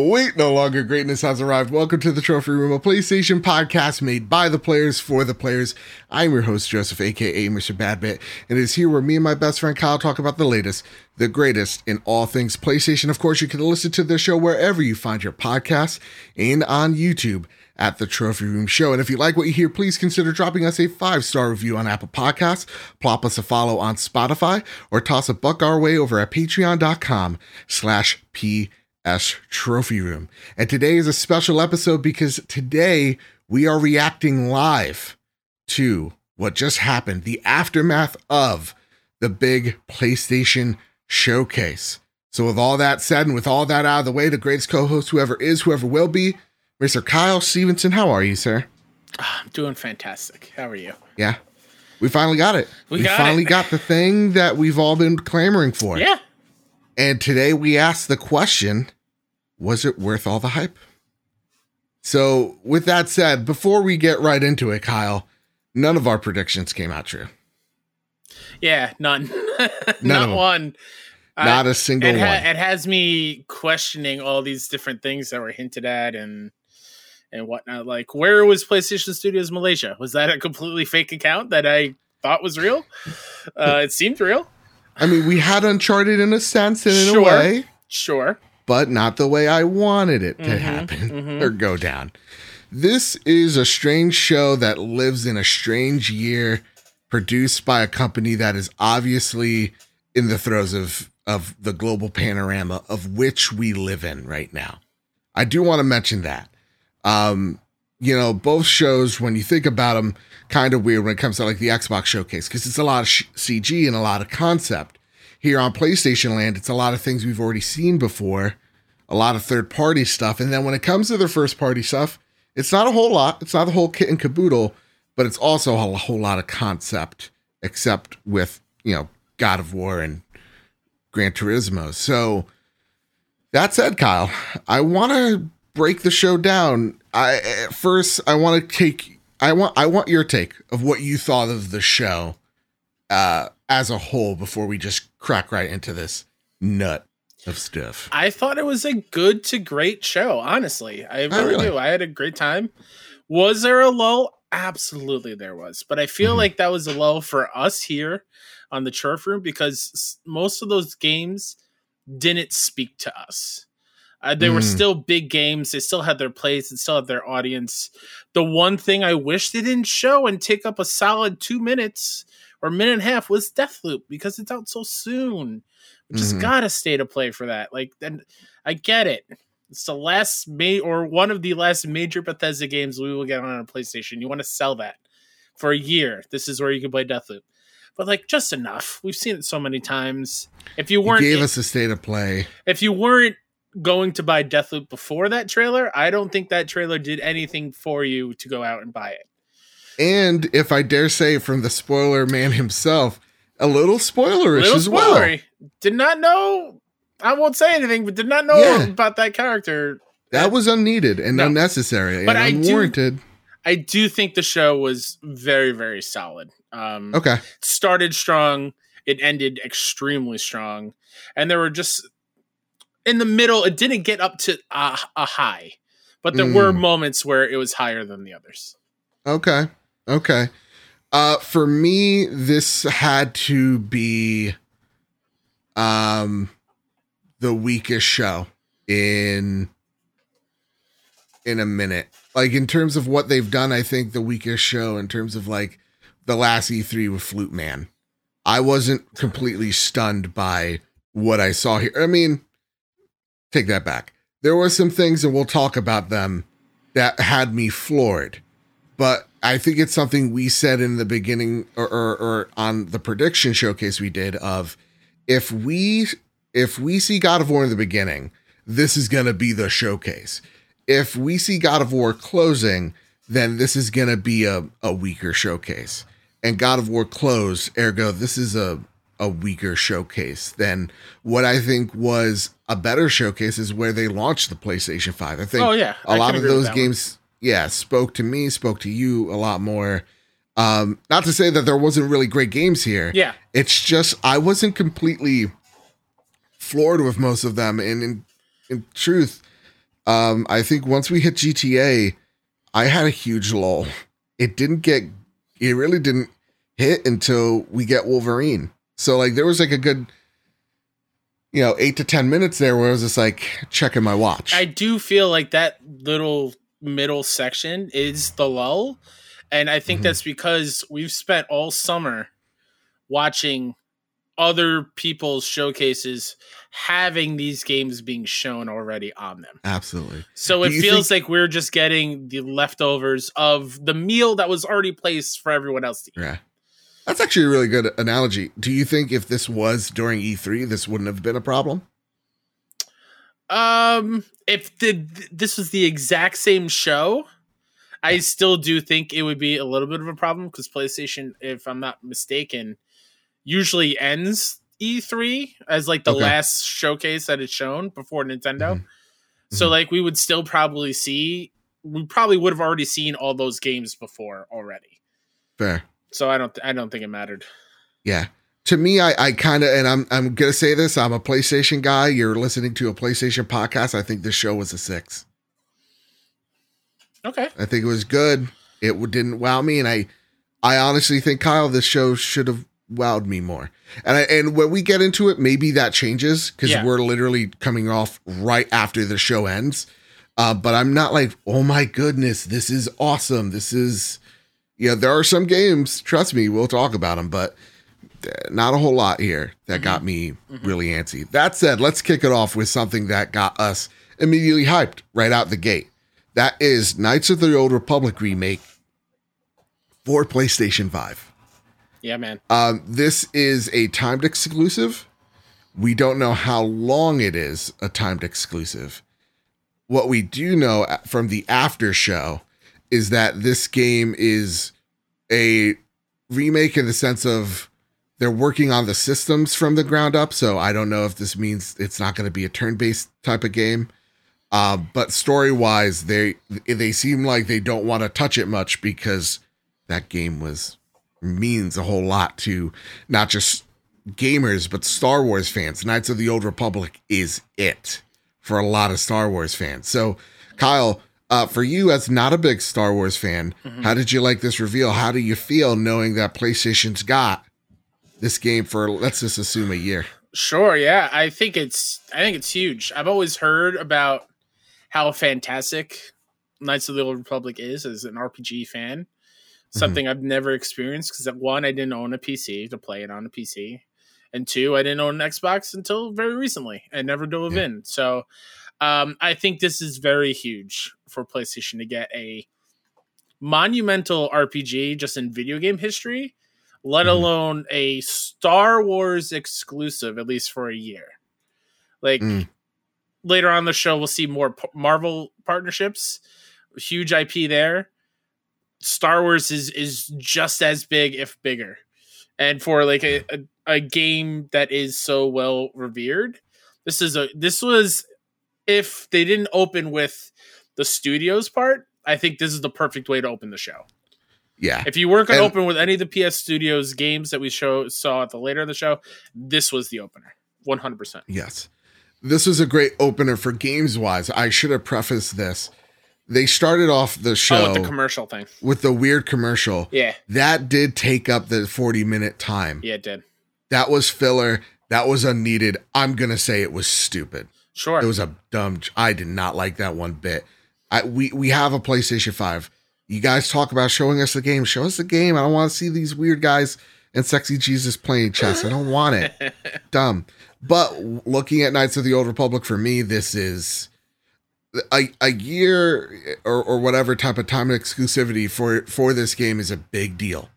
Wait, no longer greatness has arrived. Welcome to the Trophy Room, a PlayStation podcast made by the players for the players. I'm your host, Joseph, aka Mr. Badbit, and it is here where me and my best friend Kyle talk about the latest, the greatest in all things PlayStation. Of course, you can listen to this show wherever you find your podcasts and on YouTube at the Trophy Room Show. And if you like what you hear, please consider dropping us a five star review on Apple Podcasts, plop us a follow on Spotify, or toss a buck our way over at patreon.com slash p S Trophy Room. And today is a special episode because today we are reacting live to what just happened, the aftermath of the big PlayStation showcase. So, with all that said, and with all that out of the way, the greatest co host, whoever is, whoever will be, Mr. Kyle Stevenson, how are you, sir? Ah, I'm doing fantastic. How are you? Yeah. We finally got it. We We, got finally it. got the thing that we've all been clamoring for. Yeah. And today we asked the question was it worth all the hype? So, with that said, before we get right into it, Kyle, none of our predictions came out true. Yeah, none. of Not one. Not a single it, ha- one. it has me questioning all these different things that were hinted at and and whatnot. Like, where was PlayStation Studios Malaysia? Was that a completely fake account that I thought was real? Uh, it seemed real. I mean, we had Uncharted in a sense and in Sure. a way, Sure. But not the way I wanted it to Mhm, happen mhm. or go down. This is a strange show that lives in a strange year, produced by a company that is obviously in the throes of of the global panorama of which we live in right now. I do want to mention that. Um, you know, both shows when you think about them, kind of weird when it comes to like the Xbox showcase because it's a lot of sh- CG and a lot of concept. Here on PlayStation Land, it's a lot of things we've already seen before, a lot of third party stuff, and then when it comes to the first party stuff, it's not a whole lot. It's not the whole kit and caboodle, but it's also a whole lot of concept, except with you know God of War and Gran Turismo. So that said, Kyle, I want to break the show down. I first I want to take I want I want your take of what you thought of the show uh as a whole before we just crack right into this nut of stuff. I thought it was a good to great show, honestly. I really, really? do. I had a great time. Was there a lull? Absolutely there was. But I feel Mhm. like that was a lull for us here on the turf room because most of those games didn't speak to us. Uh, they were Mm. still big games. They still had their place and still had their audience. The one thing I wish they didn't show and take up a solid two minutes or minute and a half was Deathloop because it's out so soon. We just Mhm. gotta stay to play for that. Like, then I get it. It's the last May or one of the last major Bethesda games we will get on a PlayStation. You want to sell that for a year. This is where you can play Deathloop. But like, just enough. We've seen it so many times. If you You weren't, gave us a state of play. if you weren't going to buy Deathloop before that trailer, I don't think that trailer did anything for you to go out and buy it. And if I dare say from the spoiler man himself, a little spoilerish Little as well. Did not know. I won't say anything, but did not know Yeah. about that character. That was unneeded and No. unnecessary But and I do- I do think the show was very, very solid. Um, Okay. started strong, it ended extremely strong, and there were just in the middle. It didn't get up to a, a high, but there were Mm. moments where it was higher than the others. Okay. Okay. Uh for me this had to be um the weakest show in in a minute. Like in terms of what they've done, I think the weakest show in terms of like the last E3 with Flute Man. I wasn't completely stunned by what I saw here. I mean, take that back. There were some things and we'll talk about them that had me floored but I think it's something we said in the beginning or, or, or on the prediction showcase we did of if we if we see God of War in the beginning, this is gonna be the showcase. If we see God of War closing, then this is gonna be a, a weaker showcase. And God of War close, ergo, this is a a weaker showcase than what I think was a better showcase is where they launched the PlayStation 5. I think Oh yeah, a I lot of those games yeah spoke to me spoke to you a lot more um not to say that there wasn't really great games here Yeah, it's just i wasn't completely floored with most of them and in in truth Um, I think once we hit GTA, I had a huge lull. It didn't get, it really didn't hit until we get Wolverine. So like there was like a good, you know, eight to ten minutes there where I was just like checking my watch. I do feel like that little middle section is the lull. And I think Mhm. that's because we've spent all summer watching other people's showcases having these games being shown already on them. Absolutely. So it feels like we're just getting the leftovers of the meal that was already placed for everyone else to eat. Yeah. That's actually a really good analogy. Do you think if this was during E3, this wouldn't have been a problem? Um, if the this was the exact same show, I still do think it would be a little bit of a problem because PlayStation, if I'm not mistaken, usually ends E3 as like the Okay. last showcase that it's shown before Nintendo. Mhm. So Mhm. like we would still probably see we probably would have already seen all those games before already. Fair. So I don't I don't think it mattered. Yeah. To me, I, I kind of, and I'm, I'm gonna say this. I'm a PlayStation guy. You're listening to a PlayStation podcast. I think this show was a six. Okay. I think it was good. It didn't wow me, and I, I honestly think Kyle, this show should have wowed me more. And I, and when we get into it, maybe that changes because Yeah. we're literally coming off right after the show ends. Uh, but I'm not like, oh my goodness, this is awesome. This is, yeah. There are some games. Trust me, we'll talk about them, but not a whole lot here that got me really antsy. That said, let's kick it off with something that got us immediately hyped right out the gate. That is Knights of the Old Republic remake for PlayStation 5. Yeah, man. Um, this is a timed exclusive. We don't know how long it is a timed exclusive. What we do know from the after show is that this game is a remake in the sense of they're working on the systems from the ground up. So I don't know if this means it's not going to be a turn-based type of game. Uh, but story-wise, they they seem like they don't want to touch it much because that game was means a whole lot to not just gamers but Star Wars fans. Knights of the Old Republic is it for a lot of Star Wars fans. So, Kyle, uh, for you as not a big Star Wars fan, how did you like this reveal? How do you feel knowing that PlayStation's got this game for let's just assume a year? Sure, yeah. I think it's I think it's huge. I've always heard about how fantastic Knights of the Old Republic is as an RPG fan. Something I've never experienced because at one, I didn't own a PC to play it on a PC, and two, I didn't own an Xbox until very recently. I never dove Yeah. in. So, um, I think this is very huge for PlayStation to get a monumental RPG just in video game history, let Mhm. alone a Star Wars exclusive, at least for a year. Like Mm. later on the show, we'll see more p- Marvel partnerships, huge IP there. Star Wars is is just as big, if bigger, and for like a, a, a game that is so well revered, this is a this was if they didn't open with the studios part, I think this is the perfect way to open the show. Yeah. If you weren't going to open with any of the PS Studios games that we show saw at the later in the show, this was the opener, one hundred percent. Yes. This was a great opener for games wise. I should have prefaced this. They started off the show Oh, with the commercial thing, with the weird commercial. yeah, That did take up the 40 minute time. yeah, it did. That was filler. That was unneeded. I'm going to say it was stupid. Sure, It was a dumb. I did not like that one bit. I, we we have a PlayStation Five. You guys talk about showing us the game. Show us the game. I don't want to see these weird guys and sexy Jesus playing chess. I don't want it. Dumb. But looking at Knights of the Old Republic for me, this is a, a year or, or whatever type of time exclusivity for for this game is a big deal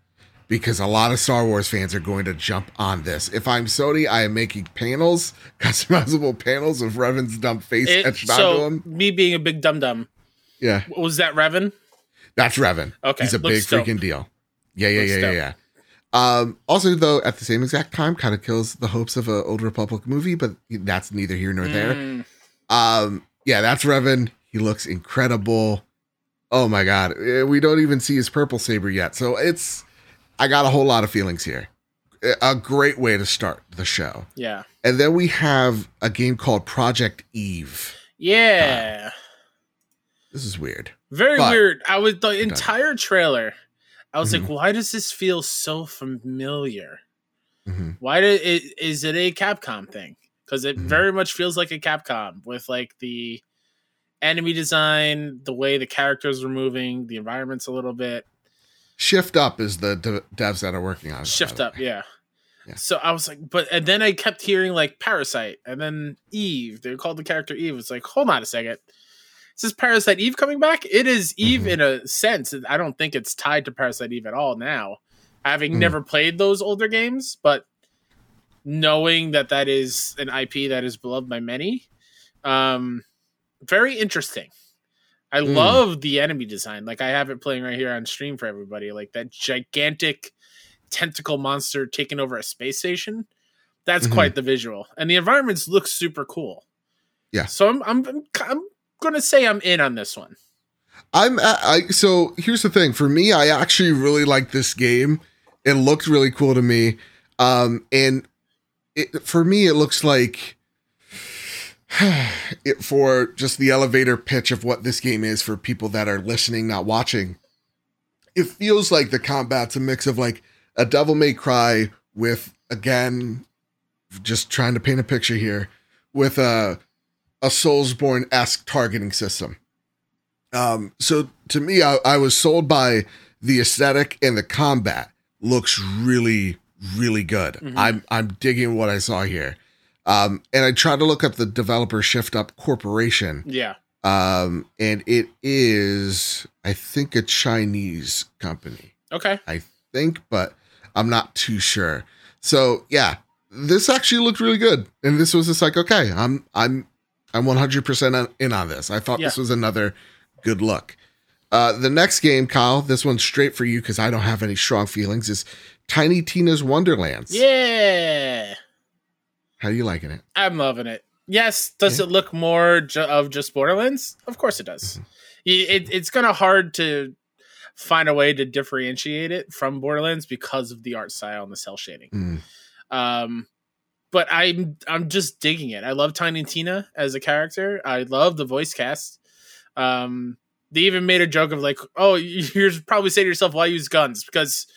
because a lot of Star Wars fans are going to jump on this. If I'm Sony, I am making panels, customizable panels of Revan's dumb face It- etched onto so him. me being a big dum dum, Yeah, was that Revan? That's Revan. Okay, he's a big dope. freaking deal. Yeah, yeah, Looks yeah, yeah, dope. yeah. Um, also, though, at the same exact time, kind of kills the hopes of a Old Republic movie, but that's neither here nor there. Mm, Um, yeah, that's Revan. He looks incredible. Oh my god, Eh, we don't even see his purple saber yet, so it's. I got a whole lot of feelings here. Eh, A great way to start the show, yeah, and then we have a game called Project Eve. yeah. This is weird. Very But- weird. I was the entire trailer. I was Mhm. like, why does this feel so familiar? Mhm. Why did it is it a Capcom thing? Because it Mhm. very much feels like a Capcom with like the enemy design, the way the characters are moving, the environments a little bit. Shift Up is the de- devs that are working on it. Shift up, yeah. Yeah. So I was like, but and then I kept hearing like Parasite and then Eve. They called the character Eve. It's like, hold on a second. Is this Parasite Eve coming back? It is Eve Mhm. in a sense. I don't think it's tied to Parasite Eve at all now. Having Mm. never played those older games, but knowing that that is an IP that is beloved by many, um, very interesting. I Mm. love the enemy design. Like I have it playing right here on stream for everybody. Like that gigantic tentacle monster taking over a space station. That's Mhm. quite the visual, and the environments look super cool. Yeah. So I'm I'm I'm, I'm gonna say I'm in on this one. I'm I, I so here's the thing for me I actually really like this game. It looked really cool to me. Um and it for me it looks like it for just the elevator pitch of what this game is for people that are listening not watching. It feels like the combat's a mix of like a Devil May Cry with again just trying to paint a picture here with a a Soulsborne esque targeting system. Um, so to me, I, I was sold by the aesthetic and the combat looks really, really good. Mhm. I'm I'm digging what I saw here. Um, and I tried to look up the developer Shift Up Corporation. Yeah. Um, and it is, I think, a Chinese company. Okay. I think, but I'm not too sure. So yeah, this actually looked really good. And this was just like, okay, I'm I'm I'm 100% in on this. I thought this was another good look. Uh, the next game, Kyle, this one's straight for you because I don't have any strong feelings, is Tiny Tina's Wonderlands. Yeah. How are you liking it? I'm loving it. Yes, does Yeah. it look more ju- of just Borderlands? Of course it does. Mm-hmm. It, it's kind of hard to find a way to differentiate it from Borderlands because of the art style and the cell shading. Mm, Um, but I'm I'm just digging it. I love Tiny Tina as a character. I love the voice cast. Um, they even made a joke of like, "Oh, you're probably saying to yourself, why use guns?" Because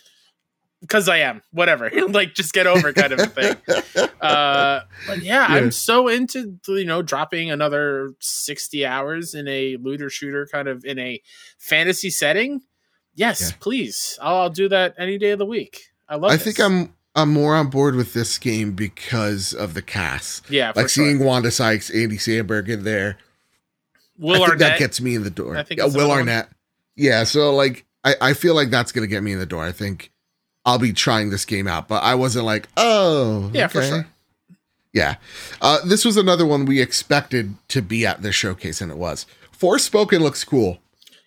because I am. Whatever. like, just get over kind of a thing. Uh, but yeah, Yeah. I'm so into you know dropping another sixty hours in a looter shooter kind of in a fantasy setting. Yes, Yeah. please. I'll, I'll do that any day of the week. I love. I this. think I'm I'm more on board with this game because of the cast. yeah, Like sure. seeing Wanda Sykes, Andy Samberg in there. Will I think Arnett. that gets me in the door. I think yeah, Will another one. Arnett. Yeah, so like I, I feel like that's gonna get me in the door. I think I'll be trying this game out, but I wasn't like, oh Yeah, for sure. Yeah. Uh, this was another one we expected to be at this showcase, and it was. Forspoken looks cool.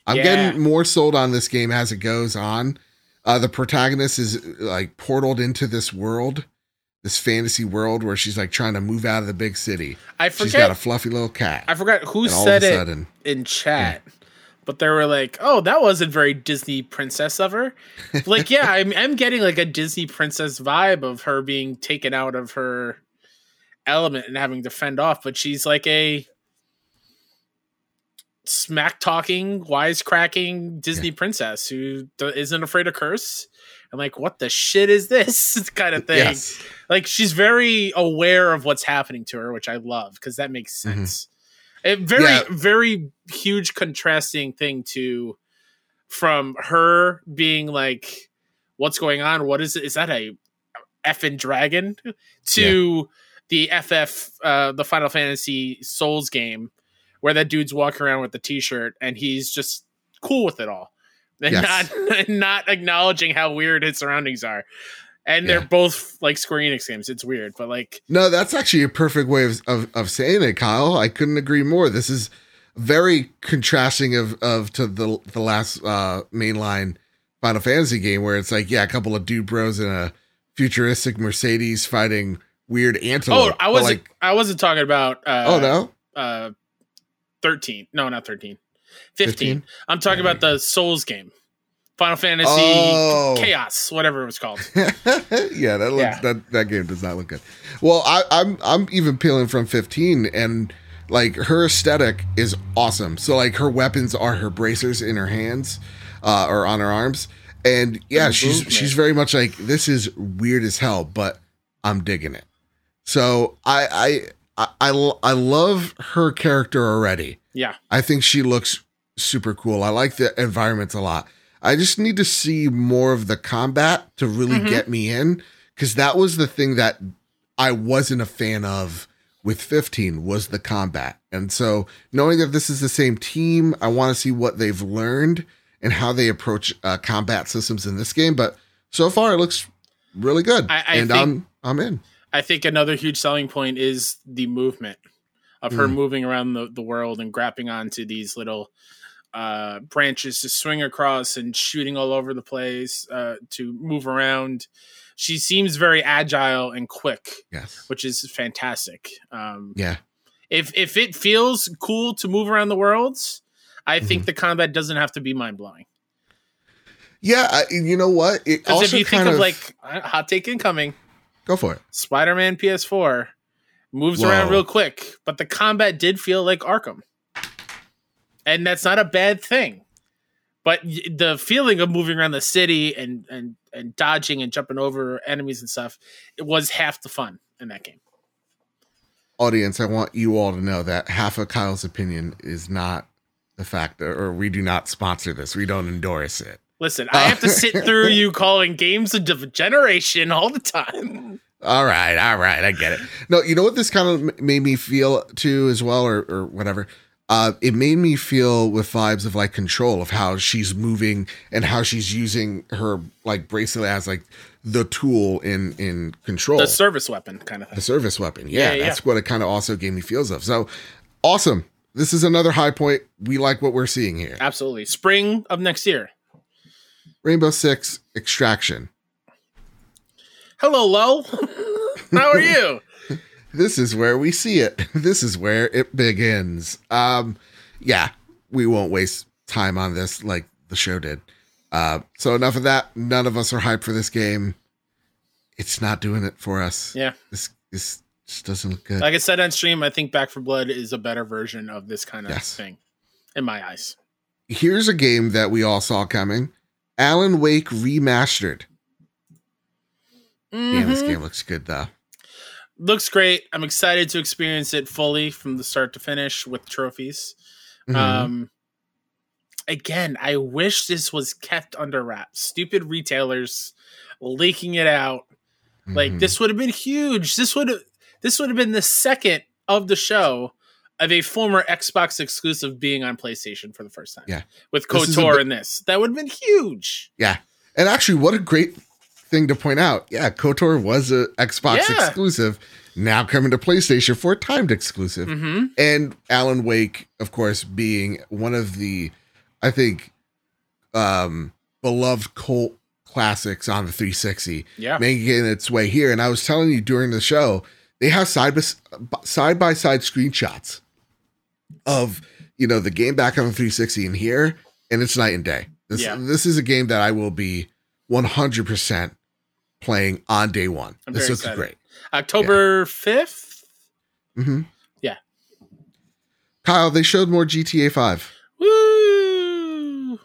I'm Yeah. getting more sold on this game as it goes on. Uh, the protagonist is like portaled into this world, this fantasy world where she's like trying to move out of the big city. I She's forget. got a fluffy little cat. I forgot who said it sudden, in chat, but they were like, "Oh, that wasn't very Disney princess of her." like, yeah, I'm, I'm getting like a Disney princess vibe of her being taken out of her element and having to fend off, but she's like a smack talking, wisecracking Disney princess who isn't afraid to curse. And like, what the shit is this kind of thing? yes. like she's very aware of what's happening to her, which I love because that makes Mhm. sense. A very, Yeah. very huge contrasting thing to from her being like, "What's going on? What is it? Is that a effing dragon?" To the FF, uh, the Final Fantasy Souls game, where that dude's walking around with the T-shirt and he's just cool with it all, and Yes. not not acknowledging how weird his surroundings are. And they're both like Square Enix games. It's weird, but like, No, that's actually a perfect way of, of, of saying it, Kyle. I couldn't agree more. This is very contrasting of, of to the the last uh, mainline Final Fantasy game where it's like, yeah, a couple of dude bros in a futuristic Mercedes fighting weird oh, antelope. I wasn't, like, I wasn't talking about. Uh, oh no, uh, thirteen. No, not thirteen. Fifteen. 15? I'm talking about the Souls game, Final Fantasy Oh. Chaos, whatever it was called. yeah, that looks Yeah. that that game does not look good. Well, I, I'm I'm even peeling from 15, and like her aesthetic is awesome. So like her weapons are her bracers in her hands, uh, or on her arms, and yeah, she's she's very much like this is weird as hell, but I'm digging it. So I I I I, love her character already. Yeah. I think she looks super cool. I like the environments a lot. I just need to see more of the combat to really Mhm. get me in because that was the thing that I wasn't a fan of with 15 was the combat. And so knowing that this is the same team, I want to see what they've learned and how they approach uh, combat systems in this game. But so far, it looks really good, I- I and think- I'm I'm in. I think another huge selling point is the movement of her Mm. moving around the, the world and grabbing onto these little uh, branches to swing across and shooting all over the place uh, to move around. She seems very agile and quick, Yes. which is fantastic. Um, Yeah. if if it feels cool to move around the worlds, I think Mm-hmm. the combat doesn't have to be mind blowing. Yeah. I, you know what? It also if you think kind of, like uh, hot take incoming, go for it. Spider Man PS4 moves Whoa. around real quick, but the combat did feel like Arkham. And that's not a bad thing. But the feeling of moving around the city and, and, and dodging and jumping over enemies and stuff, it was half the fun in that game. audience, I want you all to know that half of Kyle's opinion is not the fact, or we do not sponsor this. We don't endorse it. Listen, I have to sit through you calling games of the generation all the time. All right, all right, I get it. No, you know what this kind of made me feel too, as well, or or whatever. Uh, it made me feel with vibes of like control of how she's moving and how she's using her like bracelet as like the tool in in control. The service weapon kind of the service weapon. Yeah, Yeah, yeah, that's what it kind of also gave me feels of. So awesome. This is another high point. We like what we're seeing here. Absolutely. Spring of next year. Rainbow Six Extraction. Hello, Lo. How are you? This is where we see it. This is where it begins. Um, yeah, we won't waste time on this like the show did. Uh, so enough of that. None of us are hyped for this game. It's not doing it for us. Yeah. This this just doesn't look good. Like I said on stream, I think Back 4 Blood is a better version of this kind of Yes. thing, in my eyes. Here's a game that we all saw coming. Alan Wake remastered. Damn, this Mhm. game looks good though. Looks great. I'm excited to experience it fully from the start to finish with trophies. Mhm. Um, again, I wish this was kept under wraps. Stupid retailers leaking it out. Like Mhm. this would have been huge. This would have this would have been the second of the show of a former Xbox exclusive being on PlayStation for the first time. Yeah. With This is a KOTOR in this. That would have been huge. Yeah. And actually, what a great thing to point out. Yeah, KOTOR was a Xbox Yeah. exclusive, now coming to PlayStation for a timed exclusive. Mm-hmm. And Alan Wake, of course, being one of the, I think, um, beloved cult classics on the 360, Yeah. making its way here. And I was telling you during the show, they have side by side by side screenshots of you know the game back on the 360 and here, and it's night and day. This Yeah. this is a game that I will be 100 percent playing on day one. I'm this looks great. October 5th. hmm Yeah. Kyle, they showed more GTA 5. Woo!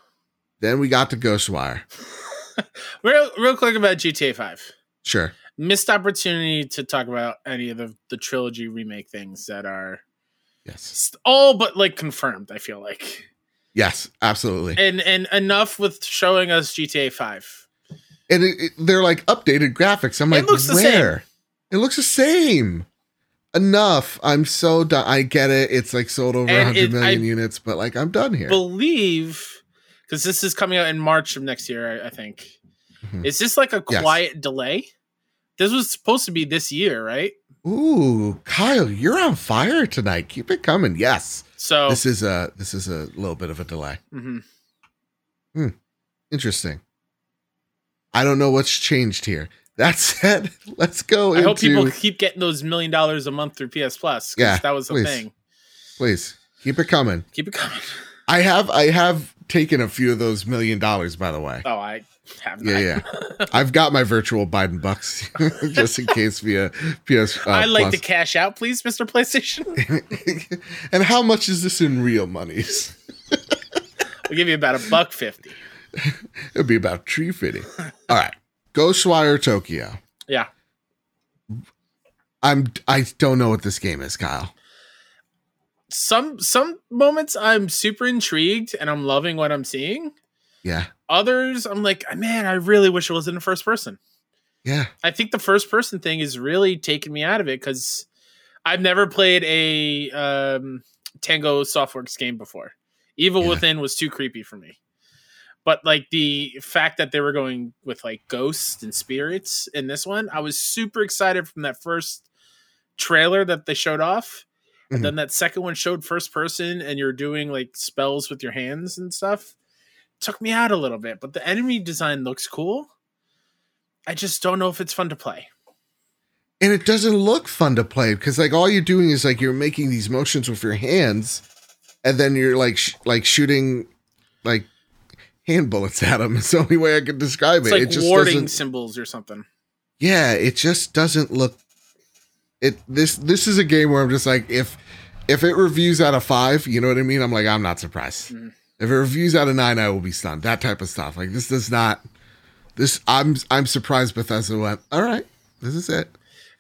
Then we got to Ghostwire. Real, real quick about GTA 5. Sure. Missed opportunity to talk about any of the, the trilogy remake things that are Yes. all but like confirmed, I feel like. Yes. Absolutely. And and enough with showing us GTA 5. And it, it- they're like updated graphics. I'm It like, looks where? It looks the same. Enough. I'm so done. I get it. It's like sold over And 100 it- million I units, but like I'm done here. Believe because this is coming out in March of next year, I, I think. Mhm. Is this like a Yes. quiet delay? This was supposed to be this year, right? Ooh, Kyle, you're on fire tonight. Keep it coming. Yes. So This is a this is a little bit of a delay. mhm. Interesting. I don't know what's changed here. That said, let's go I into hope people keep getting those million dollars a month through PS Plus. Yeah, that was the please. thing. please keep it coming. Keep it coming. I have I have taken a few of those million dollars by the way. Oh, I Have Yeah, yeah. I've got my virtual Biden bucks just in case via PS. Uh, I'd like Plus. to cash out, please, Mr. PlayStation. and how much is this in real monies? We'll give you about a buck fifty. It'd be about tree fitting. All right, Ghostwire Tokyo. Yeah. I'm. I don't know what this game is, Kyle. Some some moments I'm super intrigued and I'm loving what I'm seeing. Yeah, Others I'm like, man, I really wish it was in the first person. yeah, I think the first person thing is really taking me out of it because I've never played a um, Tango Softworks game before. Evil Yeah. Within was too creepy for me. But like the fact that they were going with like ghosts and spirits in this one, I was super excited from that first trailer that they showed off. Mhm. And then that second one showed first person and you're doing like spells with your hands and stuff. Took me out a little bit, but the enemy design looks cool. I just don't know if it's fun to play. and it doesn't look fun to play because like all you're doing is like you're making these motions with your hands, and then you're like sh- like shooting like hand bullets at them. It's the only way I could describe It's it. like it just warding symbols or something. yeah it just doesn't look it this this is a game where i'm just like if if it reviews out of five you know what i mean i'm like i'm not surprised Mhm. If it reviews out of nine i will be stunned that type of stuff like this does not this i'm i'm surprised bethesda went all right this is it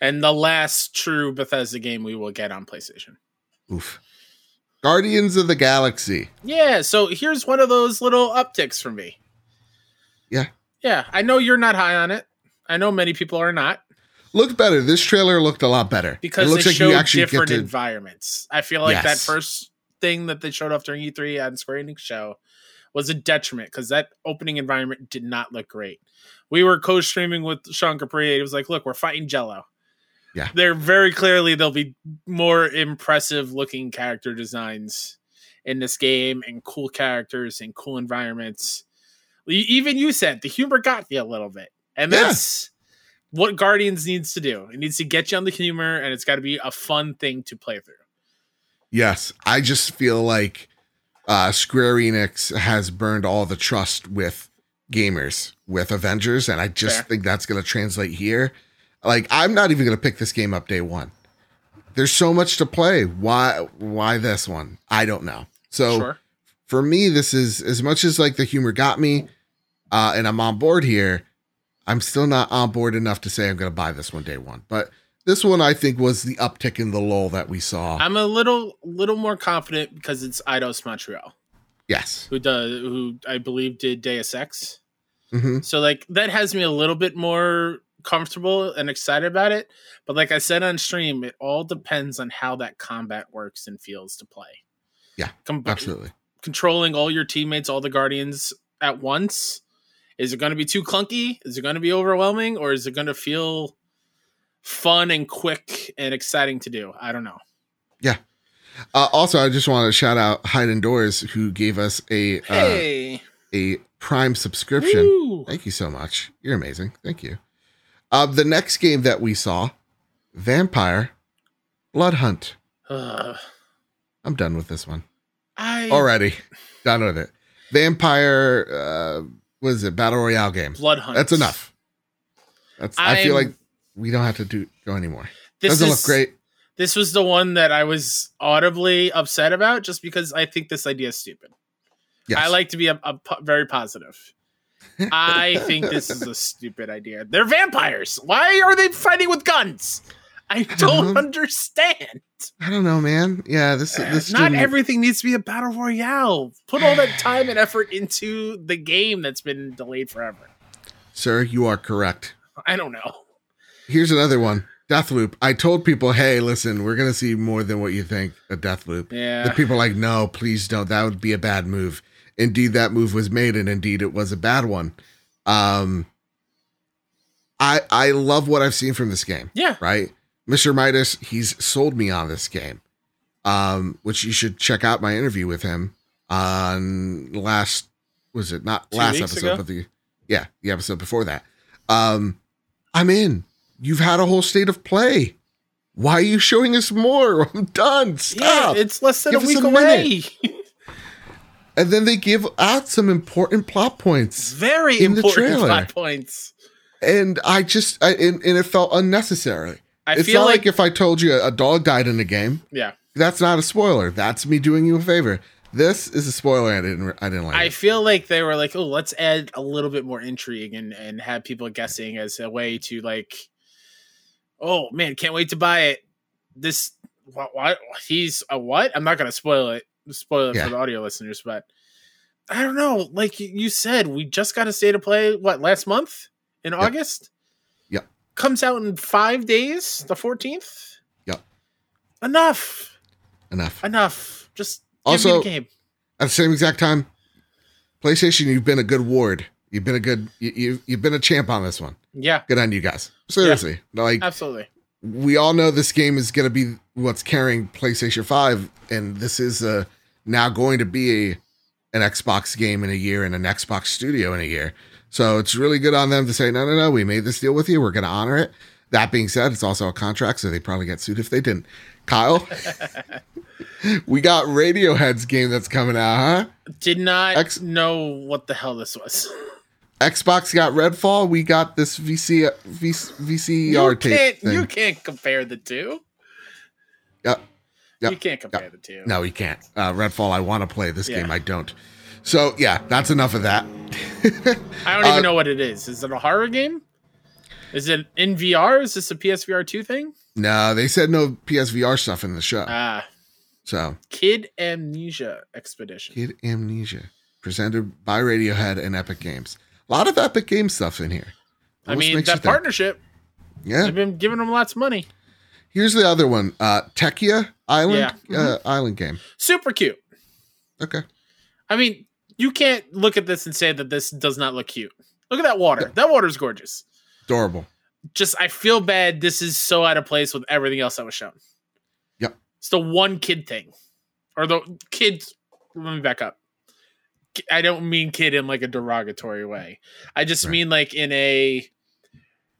And the last true Bethesda game we will get on PlayStation. oof guardians of the galaxy Yeah, so here's one of those little upticks for me. Yeah. Yeah, I know you're not high on it. I know many people are not looked better this trailer looked a lot better because it looks they like showed you actually different to environments. I feel like that first thing that they showed off during E3 on Square Enix show was a detriment because that opening environment did not look great. We were co-streaming with Sean Capri. It was like, look, we're fighting Jello. Yeah. They're very clearly they'll be more impressive looking character designs in this game and cool characters and cool environments. Even you said the humor got you a little bit. And Yeah. that's what Guardians needs to do. It needs to get you on the humor and it's got to be a fun thing to play through. Yes, I just feel like uh, Square Enix has burned all the trust with gamers with Avengers, and I just Fair. think that's going to translate here. Like, I'm not even going to pick this game up day one. There's so much to play. Why? Why this one? I don't know. So sure. for me, this is as much as like the humor got me, uh, and I'm on board here. I'm still not on board enough to say I'm going to buy this one day one, but. This one I think was the uptick in the lull that we saw. I'm a little little more confident because it's Eidos Montreal yes. who does who I believe did Deus Ex. hmm So like that has me a little bit more comfortable and excited about it. But like I said on stream, it all depends on how that combat works and feels to play. Yeah, Com- Absolutely. Controlling all your teammates, all the guardians at once. Is it going to be too clunky? Is it going to be overwhelming, or is it going to feel fun and quick and exciting to do? I don't know. Yeah. Uh, also, I just want to shout out Hide Indoors who gave us a uh, a Prime subscription. Woo! Thank you so much. You're amazing. Thank you. Uh, the next game that we saw, Vampire Blood Hunt. I'm done with this one I already. done with it. Vampire, uh, what is it? Battle Royale game. blood hunt. That's enough. That's. I feel like we don't have to do go anymore. This Doesn't is, look great. This was the one that I was audibly upset about, just because I think this idea is stupid. Yes. I like to be a, a po- very positive. I think this is a stupid idea. They're vampires. Why are they fighting with guns? I don't understand. I don't know, man. Yeah, this uh, this Not everything needs to be a battle royale. Put all that time and effort into the game that's been delayed forever. Sir, you are correct. I don't know. Here's another one. Deathloop. I told people, hey, listen, we're gonna see more than what you think a Deathloop. Yeah. The people are like, no, please don't. That would be a bad move. Indeed, that move was made, and indeed, it was a bad one. Um, I I love what I've seen from this game. Yeah. Right, Mr. Midas, he's sold me on this game. Um, which you should check out my interview with him on last was it not Two last episode, ago? but the yeah the episode before that. Um, I'm in. You've had a whole state of play. Why are you showing us more? I'm done. Stop. Yeah, it's less than Give a week a away. and then they give out some important plot points, Very In the important trailer. plot points. and I just I, and, and it felt unnecessary. I it's feel not like, like, if I told you a dog died in a game, yeah. that's not a spoiler. That's me doing you a favor. This is a spoiler. I didn't. I didn't like. I it. feel like they were like, oh, let's add a little bit more intrigue and and have people guessing as a way to like, oh man, can't wait to buy it. This what, what he's a what? I'm not gonna spoil it. Spoil it Yeah. for the audio listeners, but I don't know. Like you- said, we just got a state of play. What last month in August? Yep. Comes out in five days, the 14th. Yep. Enough. Enough. Enough. Just give Also- me the game. At the same exact time, PlayStation, you've been a good ward. You've been a good. You, you you've been a champ on this one. Yeah, Good on you guys. Seriously, like absolutely. we all know this game is going to be what's carrying PlayStation 5 and this is uh, now going to be a, an Xbox game in a year and an Xbox studio in a year. So it's really good on them to say no no no, we made this deal with you, we're going to honor it. That being said, it's also a contract so they probably get sued if they didn't. Kyle, we got Radiohead's game that's coming out, huh? Did not X- know what the hell this was. Xbox got Redfall, we got this VC, VC VCR you tape can't you can't compare the two. Yep. Yep. You can't compare the two. No, he can't. Uh, Redfall, I want to play this Yeah. game. I don't. So yeah, that's enough of that. I don't Uh, even know what it is. Is it a horror game? Is it in VR? Is this a PSVR two thing? no, they said no PSVR stuff in the show. Ah, so Kid A Mnesia Expedition. Kid A Mnesia, presented by Radiohead and Epic Games. A lot of Epic Game stuff in here. I mean, that partnership. Yeah. They've been giving them lots of money. Here's the other one. Uh, Tchia Island. Yeah. Uh, island game. Super cute. Okay. I mean, you can't look at this and say that this does not look cute. Look at that water. That water's gorgeous. Adorable. Just I feel bad. This is so out of place with everything else that was shown. Yep. It's the one kid thing, or the kids. Let me back up. I don't mean kid in like a derogatory way. I just Right. mean like in a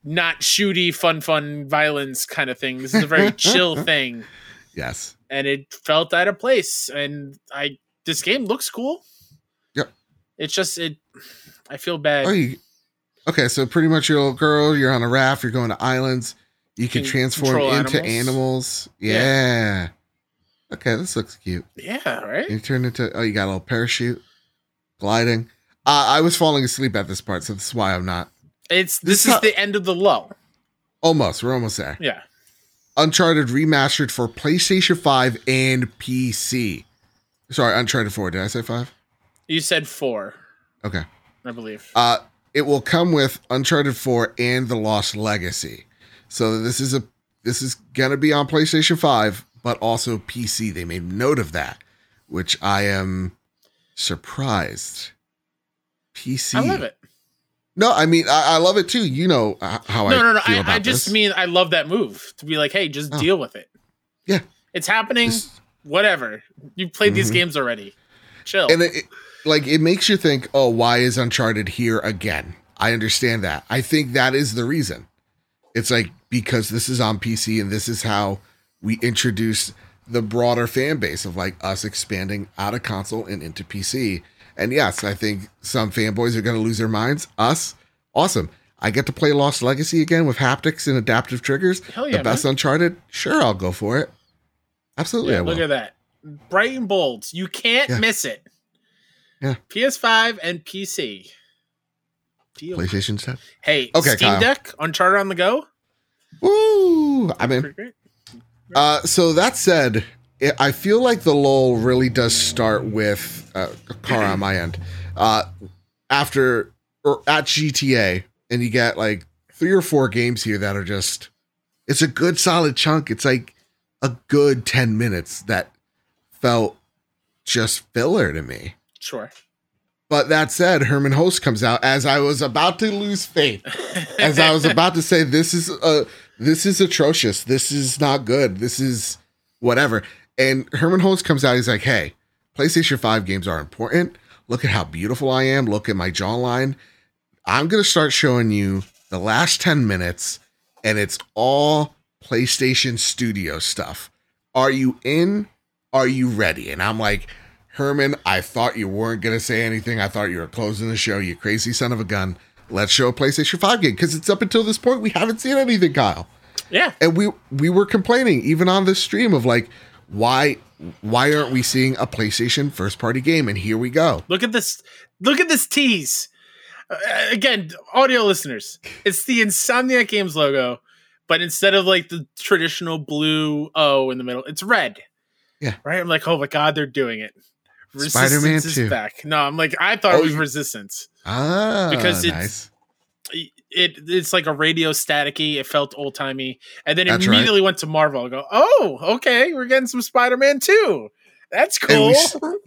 not shooty, fun, fun violence kind of thing. This is a very chill thing, Yes. and it felt out of place. And I this game looks cool. Yep. It's just it. I feel bad. Oh, you, okay. So pretty much you're a little girl. You're on a raft. You're going to islands. You can Can transform into animals. animals. Yeah. Yeah. Okay, this looks cute. yeah. Right. You turn into oh, you got a little parachute, gliding. Uh, I was falling asleep at this part, so this is why I'm not. It's This this, is the end of the low. Almost, we're almost there. Yeah. Uncharted remastered for PlayStation 5 and PC. Sorry, Uncharted 4. Did I say 5? You said four, Okay. I believe. Uh it will come with Uncharted 4 and The Lost Legacy. So this is a this is going to be on PlayStation 5 but also PC. They made note of that, which I am surprised. PC. I love it. No, I mean I, I love it too. You know how I No, no, no. I, I just this. mean I love that move to be like, hey, just Oh. deal with it. Yeah. It's happening. This- Whatever. You've played these Mhm. games already. Chill. and it, it- like it makes you think, oh, why is Uncharted here again? I understand that. I think that is the reason. It's like because this is on PC and this is how we introduce the broader fan base of like us expanding out of console and into PC. And yes, I think some fanboys are going to lose their minds. Us, awesome. I get to play Lost Legacy again with haptics and adaptive triggers. Hell yeah, the best Uncharted. Sure, I'll go for it. Absolutely, I Yeah, will. look at that. Bright and bold. You can't Yeah. miss it. Yeah. PS5 and PC. Deal. PlayStation stuff. Hey, Okay, Steam Kyle. Deck, Uncharted on the go. Woo! I'm in. Great. Uh, so that said, it, I feel like the lull really does start with uh, a car on my end. Uh, after or at GTA, and you get like three or four games here that are just. It's a good solid chunk. It's like a good ten minutes that felt just filler to me. Sure. But that said, Hermen Hulst comes out as I was about to lose faith as I was about to say, this is uh this is atrocious. This is not good. This is whatever. And Hermen Hulst comes out. He's like, "Hey, PlayStation Five games are important. Look at how beautiful I am. Look at my jawline. I'm gonna start showing you the last ten minutes, and it's all PlayStation Studio stuff. Are you in? Are you ready?" And I'm like, Herman, I thought you weren't going to say anything. I thought you were closing the show, you crazy son of a gun. Let's show a PlayStation 5 game because it's up until this point we haven't seen anything, Kyle. Yeah. And we we were complaining even on this stream of like why why aren't we seeing a PlayStation first party game? And here we go. Look at this. Look at this tease. Uh, again, audio listeners, it's the Insomniac Games logo, but instead of like the traditional blue O in the middle, it's red. Yeah. Right? I'm like, oh my God, they're doing it. Spider-Man Resistance is 2. back. No, I'm like, I thought Oh, it was Resistance. Ah, Because it's- nice. It it's like a radio staticky. It felt old timey, and then it That's right. immediately went to Marvel. I go, oh, okay, we're getting some Spider Man too. That's cool.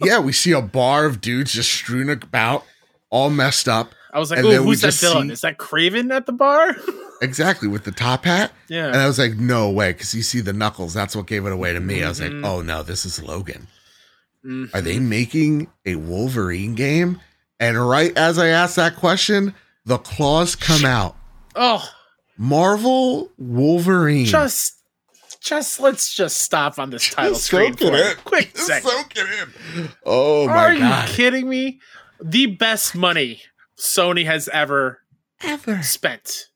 we yeah, we see a bar of dudes just strewn about, all messed up. I was like, and oh, who's that villain? see- Is that Kraven at the bar? Exactly with the top hat. yeah. And I was like, no way, because you see the knuckles. That's what gave it away to me. I was like, Mhm. oh no, this is Logan. Mhm. Are they making a Wolverine game? And right as I asked that question, the claws come out. Oh, Marvel Wolverine. just, just let's just stop on this title Just screen for a quick Just second. soak it in. Oh my Are god. you kidding me? The best money Sony has ever Ever. spent,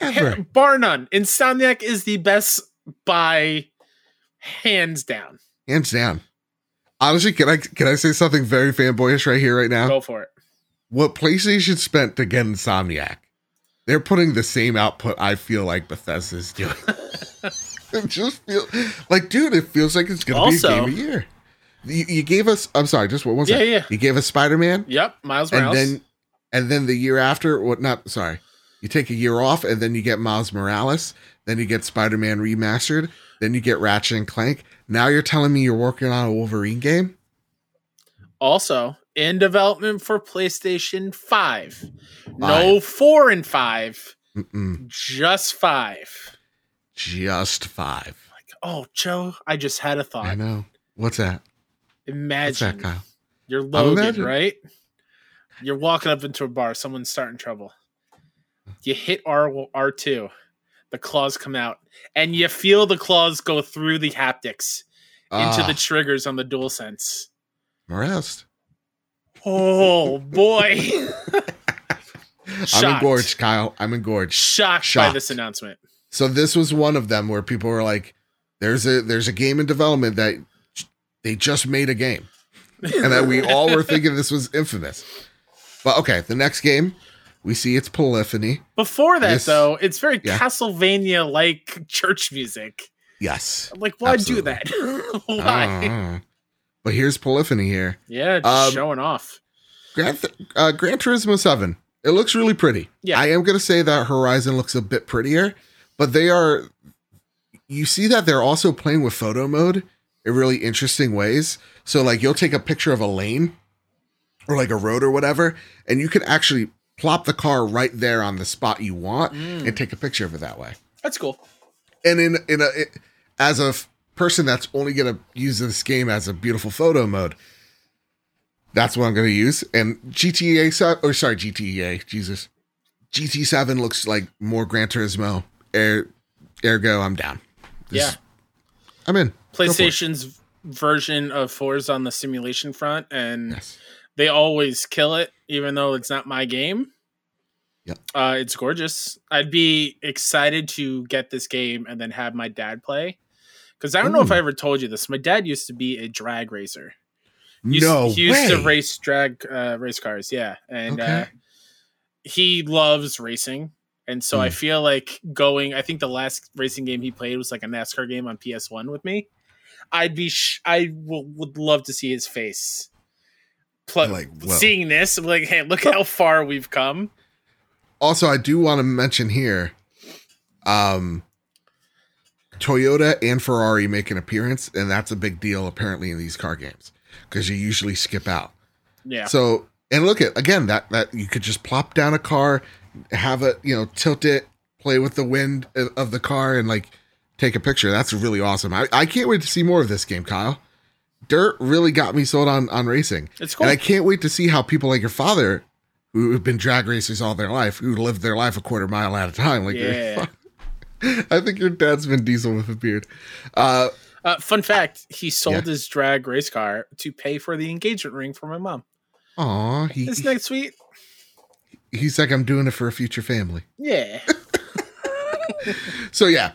Ever. bar none. Insomniac is the best by hands down. Hands down. Honestly, can I can I say something very fanboyish right here, right now? Go for it. What PlayStation spent to get Insomniac, they're putting the same output I feel like Bethesda's doing. it just feel like, dude, it feels like it's gonna Also- be a game a year. You, you gave us. I'm sorry, just one one Yeah, second. yeah. You gave us Spider Man, Yep, Miles Morales. and then and then the year after, what? Not sorry. You take a year off, and then you get Miles Morales. Then you get Spider Man remastered. Then you get Ratchet and Clank. Now you're telling me you're working on a Wolverine game? also in development for PlayStation 5. No 4 and 5, Mm-mm. just 5. Just five. Oh, Joe, I just had a thought. I know. What's that? What's Imagine that, Kyle? you're Logan, right? You're walking up into a bar, someone's starting trouble. You hit R R2, the claws come out, and you feel the claws go through the haptics into Ah, the triggers on the dual sense. Morales. Oh boy. I'm engorged, Kyle. I'm engorged. Shocked, by Shocked. this announcement. So this was one of them where people were like, "There's a there's a game in development that they just made a game," and that we all were thinking this was infamous. But okay, the next game we see it's Polyphony. Before that, This- though, it's very yeah. Castlevania like church music. Yes. I'm like, why Absolutely. do that? why? Ah. But here's Polyphony here. yeah, just Um, showing off. Gran, uh, Gran Turismo 7. It looks really pretty. Yeah. I am going to say that Horizon looks a bit prettier, but they are. You see that they're also playing with photo mode in really interesting ways. So, like, you'll take a picture of a lane or like a road or whatever, and you can actually plop the car right there on the spot you want Mm. and take a picture of it that way. That's cool. And in in a it, as a f- person that's only going to use this game as a beautiful photo mode, that's what I'm going to use. And GTA or sorry GTA Jesus, GT seven looks like more Gran Turismo. Er, ergo, I'm down. This- Yeah. I'm in. Go for it. PlayStation's version of Forza on the simulation front, and Yes. they always kill it, even though it's not my game. Yep. Uh, it's gorgeous. I'd be excited to get this game and then have my dad play. Because I don't know if I ever told you this. My dad used to be a drag racer. Used- no he used way. to race drag uh, race cars, yeah, and uh, he loves racing. And so I Hmm. feel like going. I think the last racing game he played was like a NASCAR game on PS One with me. I'd be. Sh- I would love to see his face. Pl- Like, whoa. seeing this, I'm like, hey, look how far we've come. Also, I do want to mention here, um, Toyota and Ferrari make an appearance, and that's a big deal apparently in these car games because you usually skip out. Yeah, So, and look at again that that you could just plop down a car, have it, you know, tilt it, play with the wind of- of the car, and like take a picture. That's really awesome. I, I can't wait to see more of this game, Kyle. Dirt really got me sold on on racing, it's cool. and I can't wait to see how people like your father, who have been drag racers all their life, who lived their life a quarter mile at a time, like Yeah. I think your dad's been Diesel with a beard. Uh, Uh, fun fact: He sold Yeah. his drag race car to pay for the engagement ring for my mom. Aw, he, Isn't that sweet? he's like, I'm doing it for a future family. Yeah. So yeah,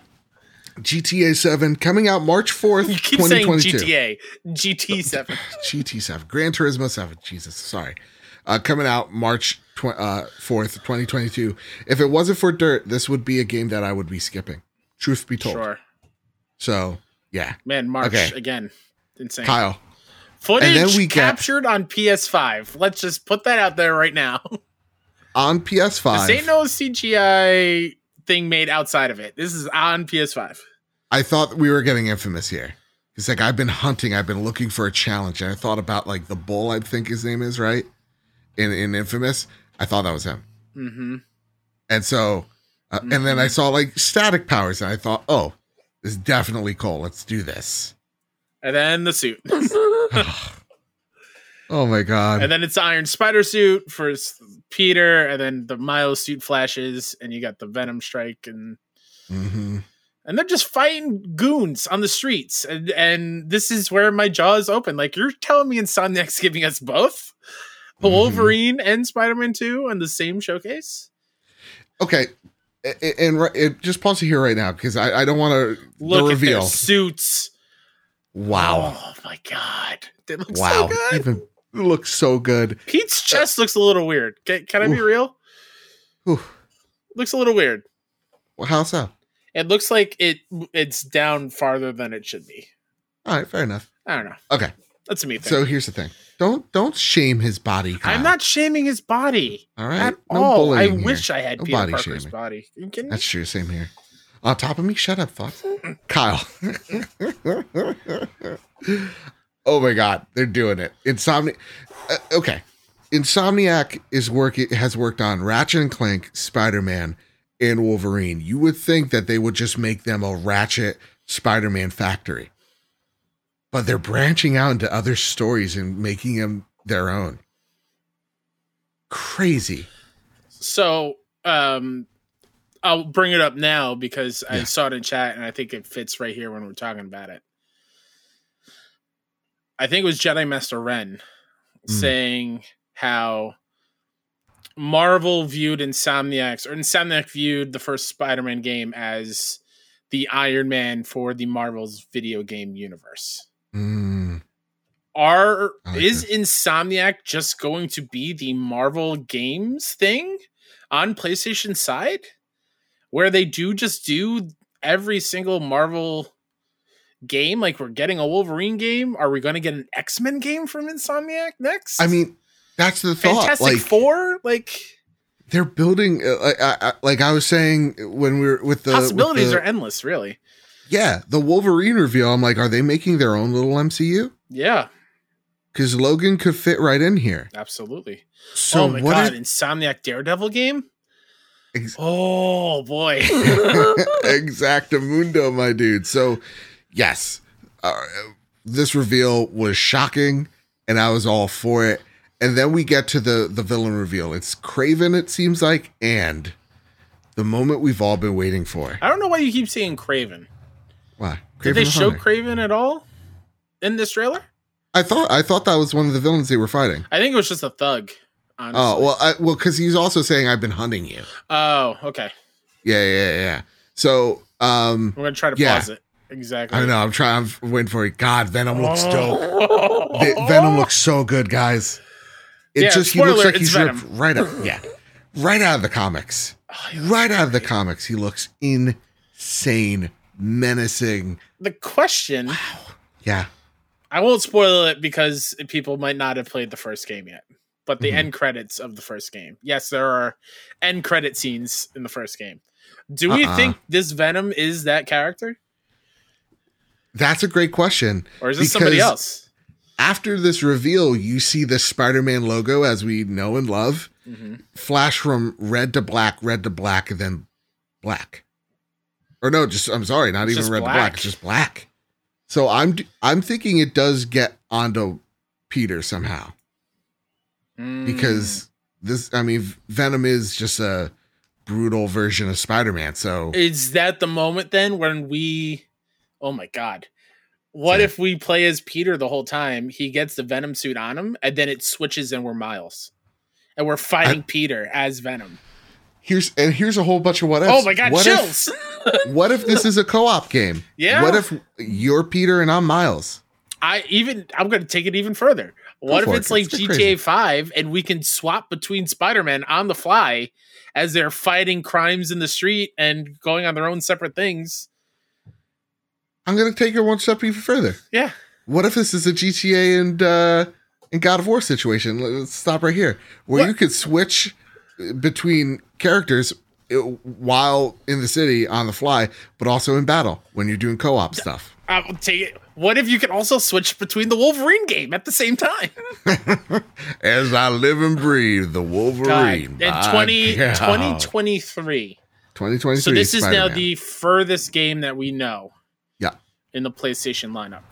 GTA 7 coming out March 4th, You keep saying 2022. GTA, GT Seven. GT 7, Gran Turismo 7. Jesus, sorry. Uh, coming out March tw- uh, 4th, 2022. If it wasn't for Dirt, this would be a game that I would be skipping. Truth be told. Sure, So yeah, man. March Okay. again. Insane. Kyle. Footage we captured on PS5. Let's just put that out there right now. On PS5, This ain't no CGI thing made outside of it. This is on PS5. I thought we were getting infamous here. It's like I've been hunting, I've been looking for a challenge, and I thought about like the bull, I think his name is, right? In in Infamous. I thought that was him. Mm-hmm. And so, uh, and then I saw like static powers, and I thought, oh, this is definitely Cole. Let's do this. And then the suit. Oh my god! and then it's Iron Spider suit for Peter, and then the Miles suit flashes, and you got the Venom strike, and hmm and they're just fighting goons on the streets, and and this is where my jaw is open. Like you're telling me Insomniac's giving us both Mhm. Wolverine and Spider Man Two on the same showcase. Okay, A- a- and, ri- just pause it here right now because I, I don't want to Look the at their reveal. suits. Wow! Oh my god, they look wow! so good. Even looks so good. Pete's uh, chest looks a little weird. Can, can I be real? Whew. Looks a little weird. Well, how so? It looks like it it's down farther than it should be. All right, fair enough. I don't know. Okay, That's a me thing. so here's the thing: don't don't shame his body. Kyle. I'm not shaming his body All right, at no all. I here. wish I had No Peter body Parker's shaming. body. That's true. Same here. On top of me, shut up, thoughts. Kyle. oh my god, they're doing it. Insomni. Uh, okay, Insomniac is working has worked on Ratchet and Clank, Spider Man, and Wolverine. You would think that they would just make them a Ratchet Spider Man factory, but they're branching out into other stories and making them their own. Crazy. So, um, I'll bring it up now because I saw it in chat and I think it fits right here when we're talking about it. I think it was Jedi Master Ren Mm. saying how Marvel viewed Insomniacs or Insomniac viewed the first Spider-Man game as the Iron Man for the Marvel's video game universe. Mm, Are like is Insomniac just going to be the Marvel games thing on PlayStation side? Where they do just do every single Marvel game? Like we're getting a Wolverine game. Are we gonna get an X-Men game from Insomniac next? I mean, that's the thought. Fantastic like Four? Like they're building uh, like I, I, like I was saying when we were with the with possibilities the- are endless, really. yeah the Wolverine reveal. I'm like, are they making their own little MCU? Yeah, Because Logan could fit right in here. absolutely. So oh my what? god, Is, Insomniac Daredevil game? Ex- Oh boy. Exactamundo, my dude. So yes, uh, this reveal was shocking, and I was all for it. And then we get to the the villain reveal. It's Kraven. It seems like, and the moment we've all been waiting for. I don't know why you keep saying Kraven. Why? Did they show Kraven at all in this trailer? I thought I thought that was one of the villains they were fighting. I think it was just a thug. Honestly. Oh well, I, well, because he's also saying I've been hunting you. Oh, okay. Yeah, yeah, yeah. So, um, I'm gonna try to Yeah. pause it. Exactly. I don't know. I'm trying. I'm waiting for it. God, Venom looks dope. Oh. Ve- Venom looks so good, guys. It Yeah, just he looks like he's ripped right out. Yeah, right out of the comics. Oh, he looks Right out of the comics, he looks insane, menacing. The question Yeah, I won't spoil it because people might not have played the first game yet. But the Mhm. end credits of the first game. Yes, there are end credit scenes in the first game. Do we Uh-uh. think this Venom is that character? That's a great question. Or is this somebody else? After this reveal, you see the Spider-Man logo as we know and love. hmm flash from red to black, red to black, and then black. Or no, just I'm sorry, not It's even red to black. black, it's just black. So I'm I'm thinking it does get onto Peter somehow Mm. because this I mean Venom is just a brutal version of Spider-Man. So is that the moment then when we oh my god What if we play as Peter the whole time? He gets the Venom suit on him, and then it switches, and we're Miles, and we're fighting Peter as Venom. Here's and here's a whole bunch of what ifs. Oh my god, what chills! If, what if this is a co-op game? Yeah. What if you're Peter and I'm Miles? I even I'm going to take it even further. What if it. it's like Let's GTA crazy. 5 and we can swap between Spider-Man on the fly as they're fighting crimes in the street and going on their own separate things? I'm gonna take it one step even further. Yeah. What if this is a GTA and uh and God of War situation? Let's stop right here, where What? you could switch between characters uh, while in the city on the fly, but also in battle when you're doing co-op stuff. I'll take it. What if you can also switch between the Wolverine game at the same time? As I live and breathe, the God. Wolverine. In by 20, God. 2023. 2023. So this is now Spider-Man. the furthest game that we know. In the PlayStation lineup.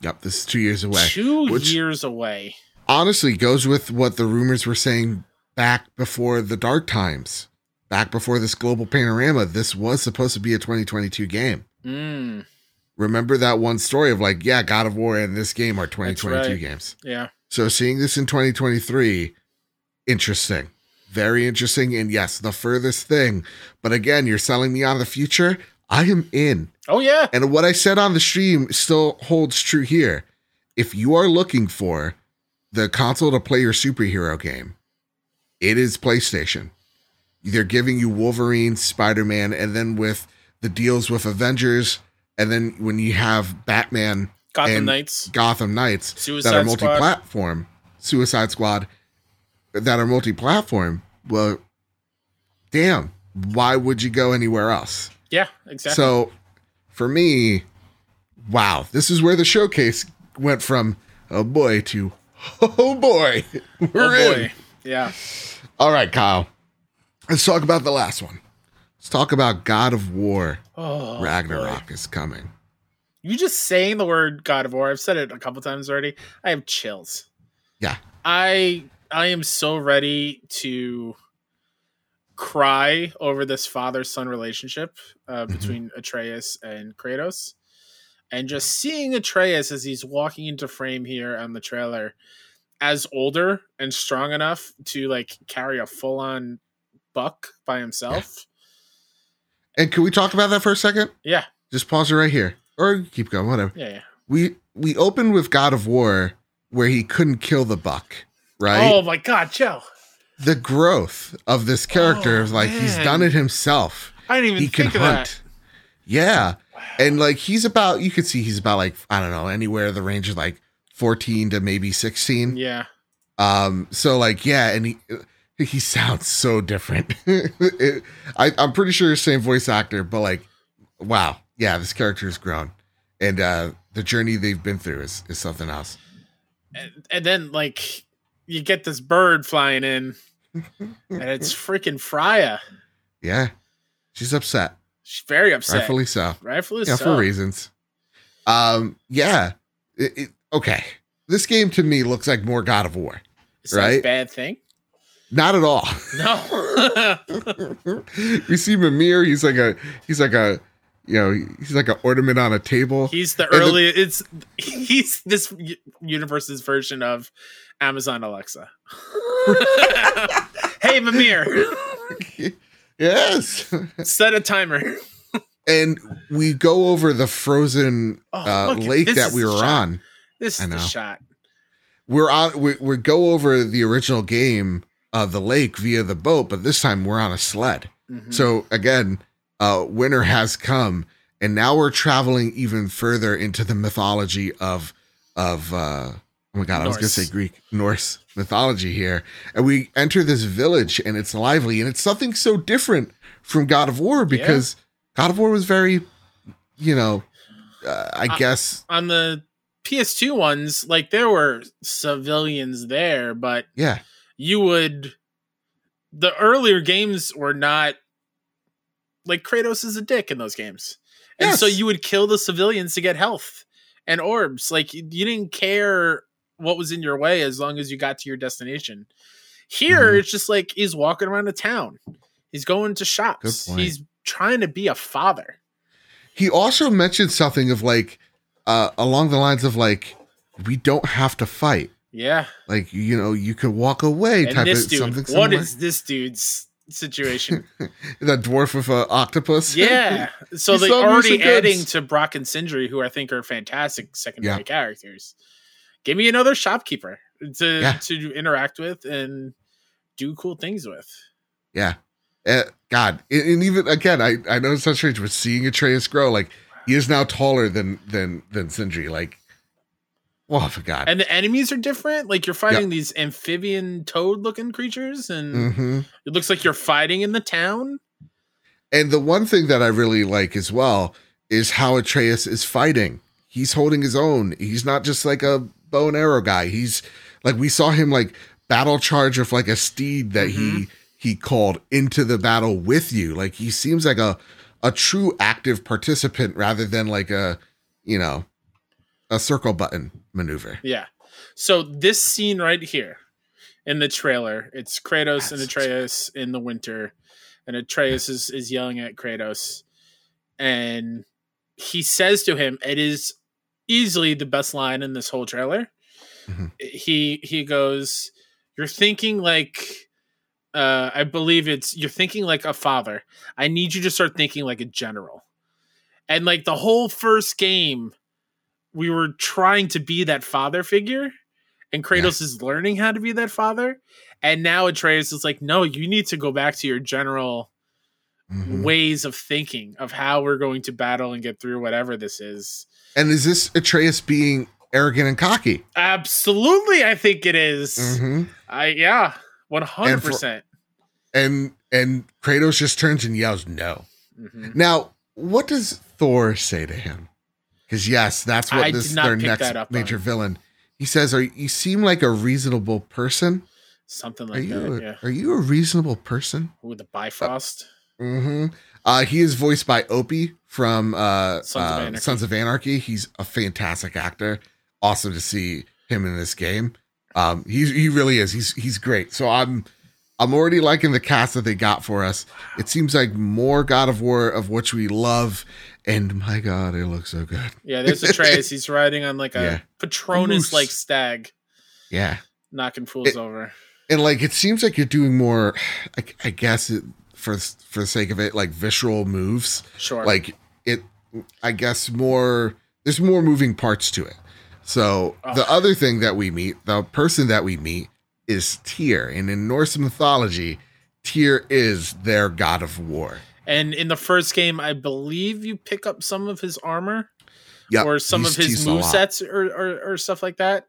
Yep, this is two years away. Two Which- years away. honestly goes with what the rumors were saying back before the dark times back before this global panorama this was supposed to be a 2022 game Mm, remember that one story of like yeah god of war and this game are 2022 right. games yeah. so seeing this in 2023 interesting very interesting and yes the furthest thing but again you're selling me on the future i am in Oh yeah. and what I said on the stream still holds true here. If you are looking for the console to play your superhero game, it is PlayStation. They're giving you Wolverine, Spider Man, and then with the deals with Avengers, and then when you have Batman, Gotham Knights. Gotham Knights that are multi platform, Suicide Squad that are multi platform, well, damn, why would you go anywhere else? Yeah, exactly. So for me, wow, this is where the showcase went from oh boy to oh boy. We're oh in. Yeah. All right, Kyle. Let's talk about the last one. Let's talk about God of War. Oh, Ragnarok boy. is coming. You just saying the word God of War. I've said it a couple times already. I have chills. Yeah. I I am so ready to cry over this father son relationship uh, Mhm. between Atreus and Kratos. And just seeing Atreus as he's walking into frame here on the trailer as older and strong enough to like carry a full on buck by himself. And can we talk about that for a second? Yeah. Just pause it right here. Or keep going, whatever. Yeah. yeah. We we opened with God of War where he couldn't kill the buck, right? Oh my god, Joe. The growth of this character Oh, like he's done it himself. I didn't even he can of hunt. Yeah. And like he's about you could see he's about like I don't know, anywhere the range of like 14 to maybe 16. Yeah. Um so like yeah, and he he sounds so different. It- I I'm pretty sure the same voice actor, but like wow. Yeah, this character has grown. And uh the journey they've been through is is something else. and, and then like you get this bird flying in and it's freaking Freya. Yeah. She's upset. She's very upset. Rightfully so. Rightfully yeah, so. for reasons. Um, yeah. It, it, okay. This game to me looks like more God of War. Is that a right? bad thing? Not at all. No. we see Mimir. He's like a. He's like a. You know, he's like an ornament on a table. he's the the- early it's he's this universe's version of Amazon Alexa. hey Mimir, yes. set a timer. and we go over the frozen Oh, uh, look, lake that we were shot. on. This is the shot. We're on. We, we go over the original game, uh, the lake via the boat, but this time we're on a sled. Mhm. So again, uh, winter has come, and now we're traveling even further into the mythology of of uh, oh my god, I was gonna say Greek Norse mythology here, and we enter this village, and it's lively, and it's something so different from God of War because God of War was very, you know, uh, I guess on the PS2 ones, like there were civilians there, but yeah, you would the earlier games were not like Kratos is a dick in those games. And so you would kill the civilians to get health and orbs. Like you didn't care what was in your way as long as you got to your destination. Here Mhm. it's just like he's walking around the town. He's going to shops. He's trying to be a father. he also mentioned something of like uh, along the lines of like, we don't have to fight. Yeah. Like you know, you could walk away. And type this of dude, something. what similar. is this dude's situation? that dwarf with an octopus? yeah. So they're already goods. adding to Brok and Sindri, who I think are fantastic secondary Yeah. characters. Give me another shopkeeper to Yeah. to interact with and do cool things with. Yeah. Uh, God, and, even again, I I know it's not strange, but seeing Atreus grow, like he is now taller than than than Sindri. Like, oh for God. And the enemies are different. Like you're fighting these amphibian toad looking creatures, and hmm it looks like you're fighting in the town. And the one thing that I really like as well is how Atreus is fighting. He's holding his own. He's not just like a bow and arrow guy. He's like we saw him like battle charge with like a steed that he mm-hmm. he called into the battle with you. Like he seems like a a true active participant rather than like a you know a circle button maneuver. Yeah. So this scene right here in the trailer, it's Kratos and That's- Atreus in the winter, and Atreus is, is yelling at Kratos, and he says to him, "It is easily the best line in this whole trailer." Mhm. He he goes, "You're thinking like." Uh, I believe it's you're thinking like a father. I need you to start thinking like a general. And like the whole first game, we were trying to be that father figure, and Kratos is learning how to be that father. And now Atreus is like, no, you need to go back to your general Mhm. ways of thinking of how we're going to battle and get through whatever this is. And is this Atreus being arrogant and cocky? Absolutely, I think it is. Mhm. I yeah, one hundred percent. And and Kratos just turns and yells no. Mm-hmm. Now, what does Thor say to him? Because yes, that's what I this their next major on. villain. He says, "Are you seem like a reasonable person? Something Are like you that. a, Yeah, are you a reasonable person?" with the Bifrost. hmm Uh, he is voiced by Opie from uh, Sons of uh, Anarchy. Sons of Anarchy. He's a fantastic actor. Awesome to see him in this game. Um, he's he really is. He's he's great. So I'm I'm already liking the cast that they got for us. It seems like more God of War of which we love, and my God, it looks so good. Yeah, there's Atreus. He's riding on like a Yeah. Patronus like stag, Yeah. knocking fools It- over. and like it seems like you're doing more I, I guess it, for for the sake of it like visceral moves Sure. like it i guess more there's more moving parts to it so the Oh. other thing that we meet the person that we meet is tyr and in norse mythology tyr is their god of war and in the first game, I believe you pick up some of his armor yeah or some of his move sets or, or, or stuff like that.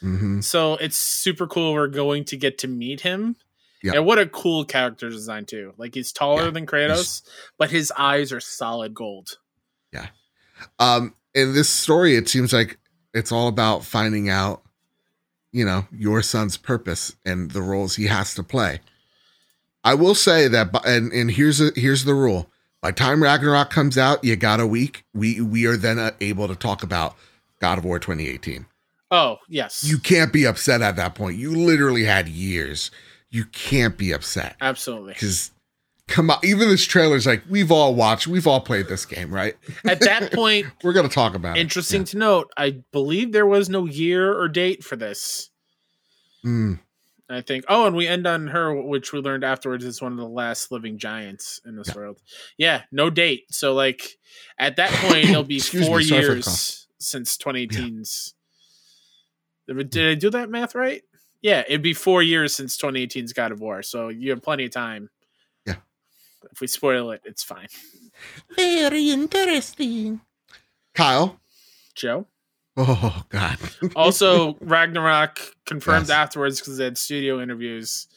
hmm So it's super cool. We're going to get to meet him. Yeah. And what a cool character design too. Like he's taller Yeah, than Kratos, but his eyes are solid gold. Yeah. Um in this story it seems like it's all about finding out you know your son's purpose and the roles he has to play i will say that and and here's a here's the rule by time ragnarok comes out you got a week we we are then uh, able to talk about god of war 2018 Oh, yes. you can't be upset at that point you literally had years you can't be upset Absolutely. because come on even this trailer's like we've all watched we've all played this game right At that point, we're gonna talk about interesting it to note, I believe there was no year or date for this. Yeah. Mm. I think. Oh, and we end on her, which we learned afterwards is one of the last living giants in this Yeah. world. Yeah, no date. So, like, at that point, it'll be four me, sorry for the years since 2018's. Did I do that math right? Yeah, it'd be four years since 2018's God of War. So you have plenty of time. Yeah. If we spoil it, it's fine. Very interesting. Kyle. Joe. Oh God. Also, Ragnarok confirmed Yes. afterwards because they had studio interviews.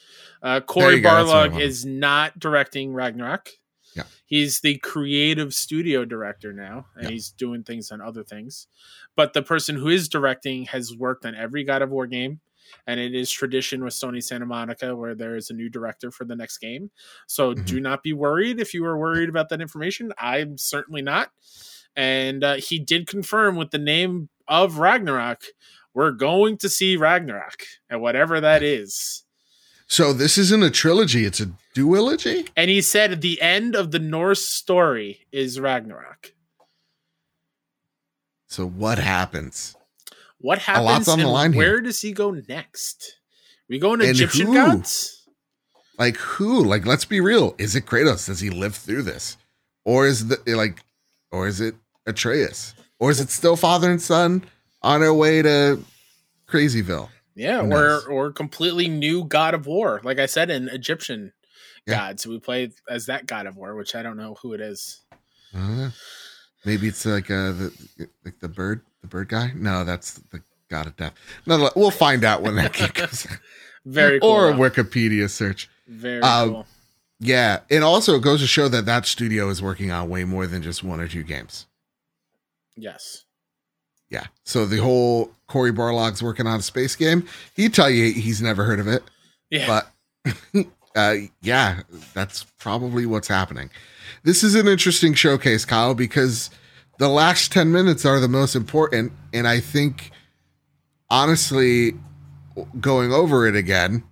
Uh, Cory you go, that's what I Barlog is not directing Ragnarok. Yeah. He's the creative studio director now, and Yeah. he's doing things on other things. But the person who is directing has worked on every God of War game, and it is tradition with Sony Santa Monica where there is a new director for the next game. So Mhm. do not be worried if you are worried about that information. I'm certainly not. And uh, he did confirm with the name of Ragnarok, we're going to see Ragnarok, and whatever that is. So this isn't a trilogy; it's a duology. And he said the end of the Norse story is Ragnarok. So what happens? What happens on the line here. where does he go next? We go And Egyptian who? gods? Like who? Like let's be real. Is it Kratos? Does he live through this? Or is the like or is it Atreus? Or is it still father and son on their way to Crazyville? Yeah, Who or knows? or completely new god of war. Like I said in Egyptian Yeah. gods, we play as that god of war, which I don't know who it is. Uh, maybe it's like uh the like the bird the bird guy? No, that's the god of death. No, we'll find out when that game comes. Very cool. or a. Wikipedia search. Very um, cool. Yeah, and also it goes to show that that studio is working on way more than just one or two games. Yes. Yeah. So the whole Cory Barlog's working on a space game. He'd tell you he's never heard of it, Yeah. but uh, yeah, that's probably what's happening. This is an interesting showcase, Kyle, because the last 10 minutes are the most important. And I think, honestly, going over it again,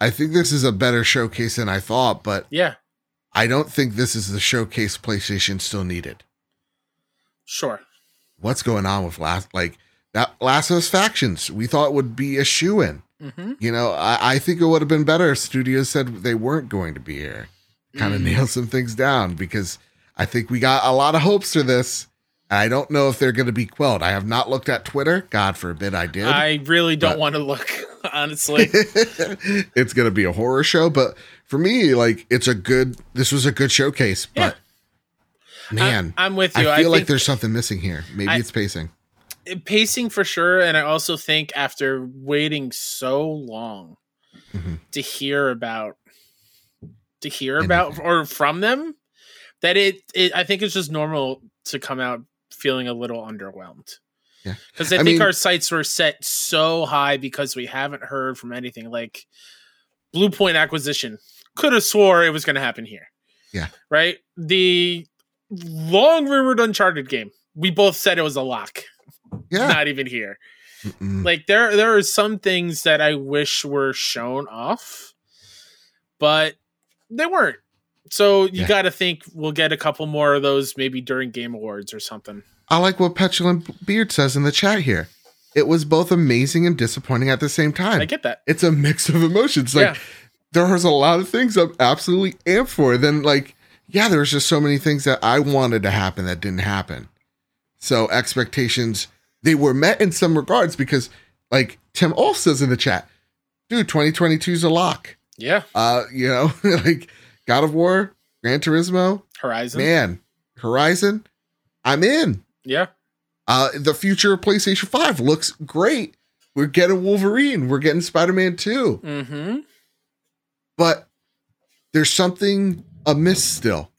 I think this is a better showcase than I thought, but yeah. I don't think this is the showcase PlayStation still needed. Sure. What's going on with last like that Last of Us factions? We thought would be a shoe in. Mm-hmm. You know, I, I think it would have been better if studios said they weren't going to be here. Kind of Mm. nail some things down because I think we got a lot of hopes for this. I don't know if they're going to be quelled. I have not looked at Twitter. God forbid I did. I really don't But- want to look, honestly. it's going to be a horror show, but for me, like it's a good. This was a good showcase, Yeah. but man, I, am with you. I feel I, like there's something missing here. Maybe I- it's pacing. pacing for sure, and I also think after waiting so long Mhm. to hear about to hear about or from them, that it, it I think it's just normal to come out feeling a little underwhelmed. Yeah. Because I, I think mean- our sights were set so high because we haven't heard from anything like Bluepoint acquisition. Could have swore it was going to happen here. Yeah. Right. The long rumored Uncharted game. We both said it was a lock. Yeah. Not even here. Mm-mm. Like there, there are some things that I wish were shown off, but they weren't. So you Yeah. got to think we'll get a couple more of those maybe during Game Awards or something. I like what Petulant Beard says in the chat here. It was both amazing and disappointing at the same time. I get that. it's a mix of emotions. Like yeah. there was a lot of things I'm absolutely amped for. Then like, yeah, there was just so many things that I wanted to happen that didn't happen. So expectations they were met in some regards because like Tim Olf says in the chat, dude, 2022 is a lock. Yeah. Uh, you know, like God of War, Gran Turismo, Horizon. man, Horizon, I'm in. Yeah. Uh, the future of PlayStation 5 looks great. We're getting Wolverine, we're getting Spider-Man 2. Mm-hmm. but there's something amiss still.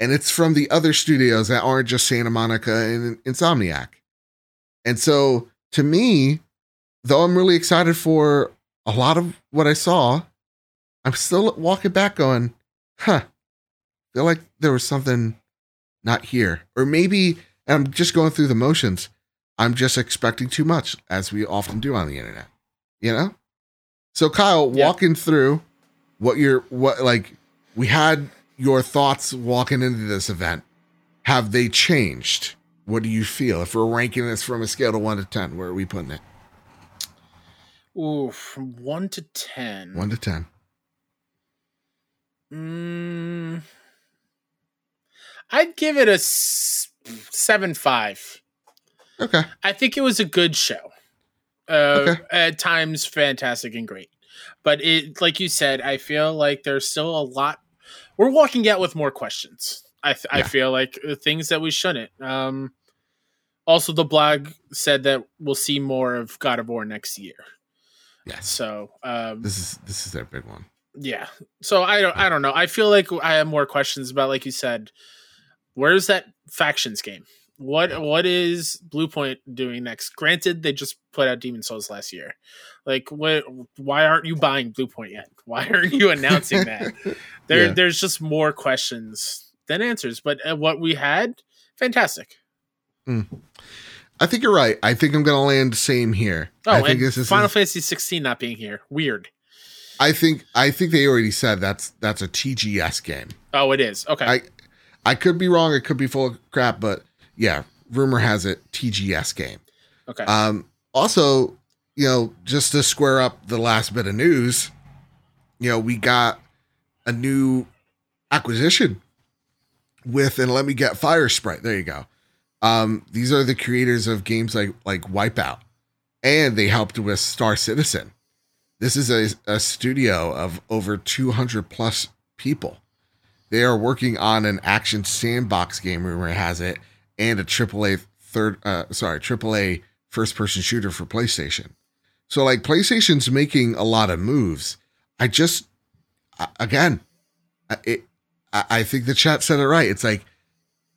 And it's from the other studios that aren't just Santa Monica and Insomniac. And so to me, though I'm really excited for a lot of what I saw, I'm still walking back going, huh, feel like there was something not here. Or maybe I'm just going through the motions. I'm just expecting too much, as we often do on the internet. You know? So Kyle, Yeah. walking through what your what like we had your thoughts walking into this event. Have they changed? What do you feel? If we're ranking this from a scale of one to ten, where are we putting it? Ooh, from one to ten. One to ten. Mm, I'd give it a s- seven five. Okay. I think it was a good show. Uh, Okay. At times, fantastic and great, but it, like you said, I feel like there's still a lot. We're walking out with more questions. I th- I feel like uh, things that we shouldn't. Um, also, the blog said that we'll see more of God of War next year. Yes. So, um, This is this is their big one. Yeah. So I don't I don't know. I feel like I have more questions about like you said, where's that factions game? What what is Bluepoint doing next? Granted, they just put out Demon's Souls last year. Like what why aren't you buying Bluepoint yet? Why aren't you announcing that? There Yeah. there's just more questions than answers. But uh, what we had, fantastic. I think you're right. I think I'm gonna land same here. Oh, I think and this is Final Fantasy 16 not being here. Weird. I think I think they already said that's that's a TGS game. Oh, it is. Okay. I I could be wrong. It could be full of crap, but yeah, rumor has it TGS game. Okay. Um, also, you know, just to square up the last bit of news, you know, we got a new acquisition with, and let me get Firesprite. There you go. Um, these are the creators of games like like Wipeout, and they helped with Star Citizen. This is a, a studio of over 200 plus people. They are working on an action sandbox game, rumor has it, and a AAA third, uh, sorry, AAA first person shooter for PlayStation. So like PlayStation's making a lot of moves. I just, again, it, I think the chat said it right. It's like,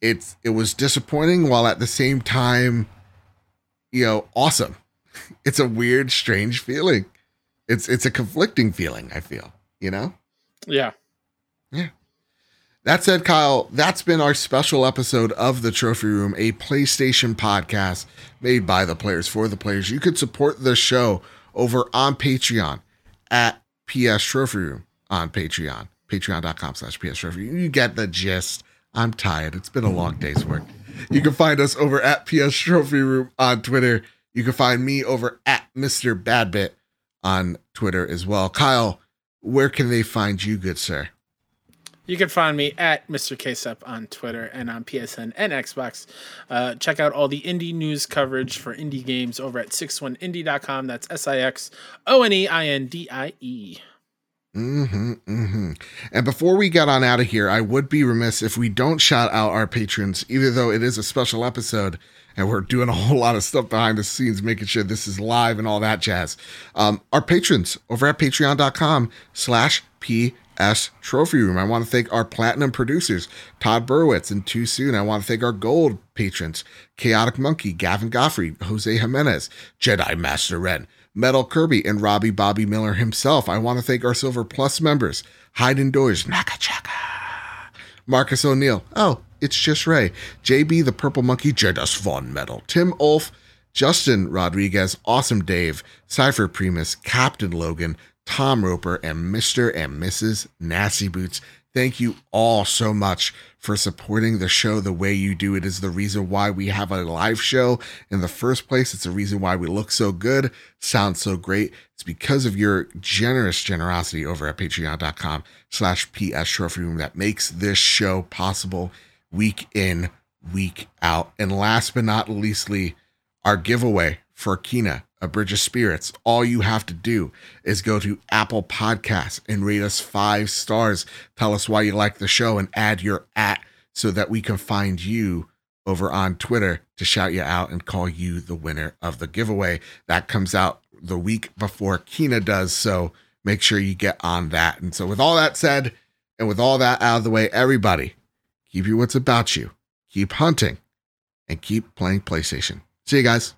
it's it was disappointing while at the same time, you know, awesome. It's a weird, strange feeling. It's it's a conflicting feeling. I feel, you know. Yeah. Yeah. That said, Kyle, that's been our special episode of The Trophy Room, a PlayStation podcast made by the players for the players. You could support the show over on Patreon at PS Trophy Room on Patreon, patreon.com slash PS Trophy. Room. You get the gist. I'm tired. It's been a long day's work. You can find us over at PS Trophy Room on Twitter. You can find me over at Mr. Badbit on Twitter as well. Kyle, where can they find you, good sir? You can find me at Mr. KSEP on Twitter and on PSN and Xbox. Uh, check out all the indie news coverage for indie games over at 61indie.com. That's S I X O N E I N D I E. Mm-hmm, mm-hmm. And before we get on out of here, I would be remiss if we don't shout out our patrons, either though it is a special episode and we're doing a whole lot of stuff behind the scenes, making sure this is live and all that jazz. Um, our patrons over at patreon.com slash PS Trophy Room. I want to thank our platinum producers, Todd Burwitz and Too Soon. I want to thank our gold patrons, Chaotic Monkey, Gavin Goffrey, Jose Jimenez, Jedi Master Ren, Metal Kirby, and Robbie Bobby Miller himself. I want to thank our Silver Plus members, Hide Indoors, Nakachaka, Marcus O'Neill. Oh, it's just Ray. JB the Purple Monkey, Jedus Von Metal, Tim Ulf, Justin Rodriguez, Awesome Dave, Cypher Primus, Captain Logan, Tom Roper, and Mr. and Mrs. Nasty Boots. Thank you all so much for supporting the show the way you do. It is the reason why we have a live show in the first place. It's the reason why we look so good, sound so great. It's because of your generous generosity over at patreon.com slash PS Trophy Room that makes this show possible week in, week out. And last but not leastly, our giveaway for Kena, A Bridge of Spirits. All you have to do is go to Apple Podcasts and rate us five stars. Tell us why you like the show and add your at so that we can find you over on Twitter to shout you out and call you the winner of the giveaway. That comes out the week before Kena does. So make sure you get on that. And so, with all that said, and with all that out of the way, everybody, keep your wits about you, keep hunting, and keep playing PlayStation. See you guys.